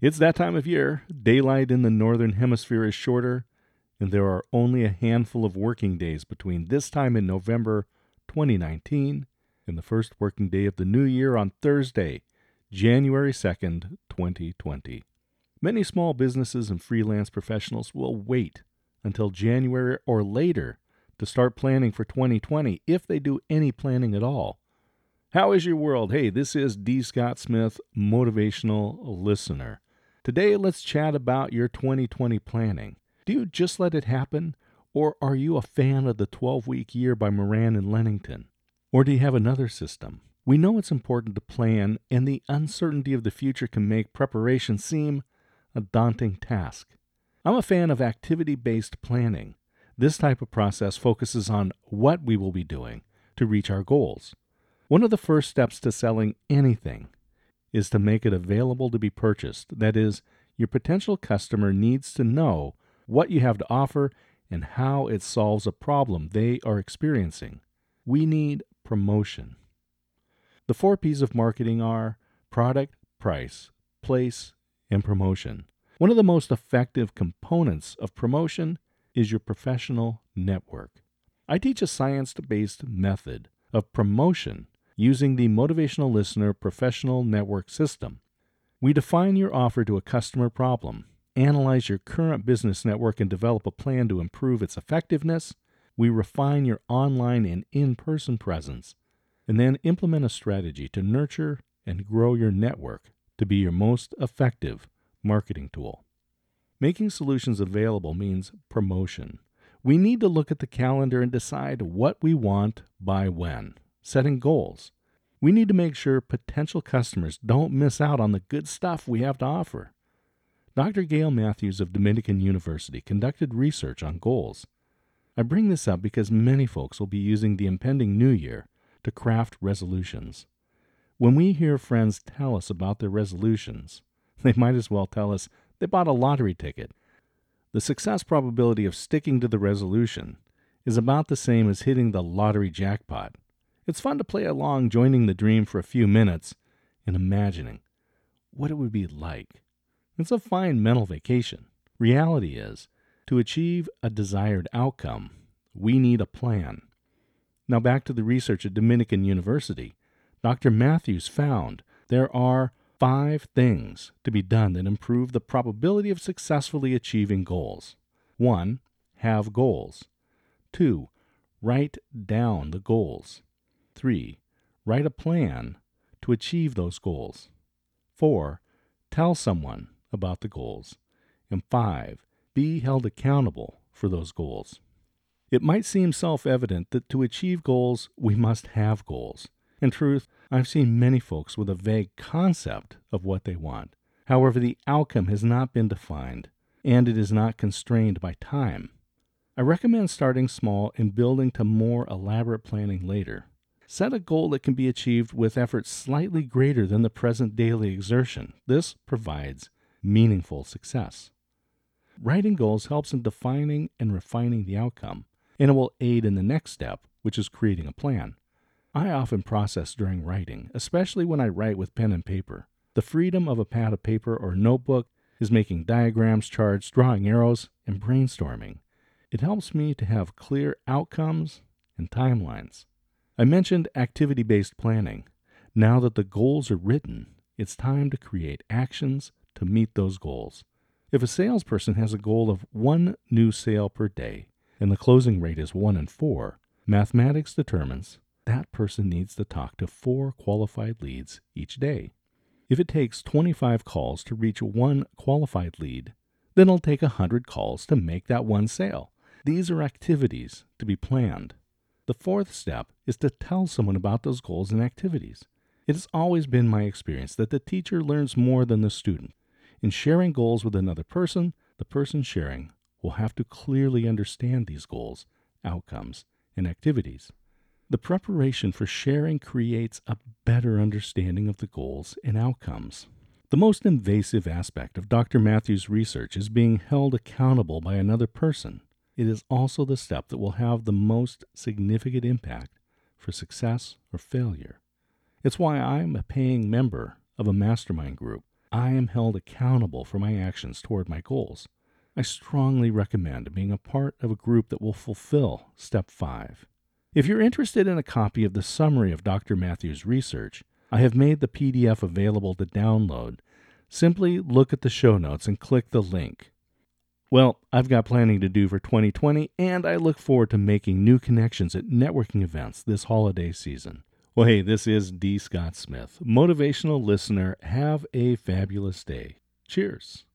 It's that time of year. Daylight in the northern hemisphere is shorter, and there are only a handful of working days between this time in November 2019 and the first working day of the new year on Thursday, January 2nd, 2020. Many small businesses and freelance professionals will wait until January or later to start planning for 2020 if they do any planning at all. How is your world? Hey, this is D. Scott Smith, motivational listener. Today, let's chat about your 2020 planning. Do you just let it happen, or are you a fan of the 12 week year by Moran and Lennington? Or do you have another system? We know it's important to plan, and the uncertainty of the future can make preparation seem a daunting task. I'm a fan of activity based planning. This type of process focuses on what we will be doing to reach our goals. One of the first steps to selling anything is to make it available to be purchased. That is, your potential customer needs to know what you have to offer and how it solves a problem they are experiencing. We need promotion. The four P's of marketing are product, price, place, and promotion. One of the most effective components of promotion is your professional network. I teach a science based method of promotion using the Motivational Listener Professional Network System. We define your offer to a customer problem, analyze your current business network, and develop a plan to improve its effectiveness. We refine your online and in person presence, and then implement a strategy to nurture and grow your network to be your most effective marketing tool. Making solutions available means promotion. We need to look at the calendar and decide what we want by when setting goals. We need to make sure potential customers don't miss out on the good stuff we have to offer. Dr. Gail Matthews of Dominican University conducted research on goals. I bring this up because many folks will be using the impending new year to craft resolutions. When we hear friends tell us about their resolutions, they might as well tell us they bought a lottery ticket. The success probability of sticking to the resolution is about the same as hitting the lottery jackpot. It's fun to play along, joining the dream for a few minutes and imagining what it would be like. It's a fine mental vacation. Reality is, to achieve a desired outcome, we need a plan. Now, back to the research at Dominican University. Dr. Matthews found there are five things to be done that improve the probability of successfully achieving goals. 1. Have goals. 2. Write down the goals. 3. Write a plan to achieve those goals. 4. Tell someone about the goals. And 5. Be held accountable for those goals. It might seem self evident that to achieve goals, we must have goals. In truth, I've seen many folks with a vague concept of what they want. However, the outcome has not been defined, and it is not constrained by time. I recommend starting small and building to more elaborate planning later. Set a goal that can be achieved with effort slightly greater than the present daily exertion. This provides meaningful success. Writing goals helps in defining and refining the outcome, and it will aid in the next step, which is creating a plan. I often process during writing, especially when I write with pen and paper. The freedom of a pad of paper or notebook is making diagrams, charts, drawing arrows, and brainstorming. It helps me to have clear outcomes and timelines. I mentioned activity based planning. Now that the goals are written, it's time to create actions to meet those goals. If a salesperson has a goal of one new sale per day and the closing rate is 1 in 4, mathematics determines that person needs to talk to four qualified leads each day. If it takes 25 calls to reach one qualified lead, then it'll take 100 calls to make that one sale. These are activities to be planned. The fourth step is to tell someone about those goals and activities. It has always been my experience that the teacher learns more than the student. In sharing goals with another person, the person sharing will have to clearly understand these goals, outcomes, and activities. The preparation for sharing creates a better understanding of the goals and outcomes. The most invasive aspect of Dr. Matthews' research is being held accountable by another person. It is also the step that will have the most significant impact for success or failure. It's why I'm a paying member of a mastermind group. I am held accountable for my actions toward my goals. I strongly recommend being a part of a group that will fulfill Step 5. If you're interested in a copy of the summary of Dr. Matthews' research, I have made the PDF available to download. Simply look at the show notes and click the link. Well, I've got planning to do for 2020, and I look forward to making new connections at networking events this holiday season. Well, hey, this is D. Scott Smith, motivational listener. Have a fabulous day. Cheers.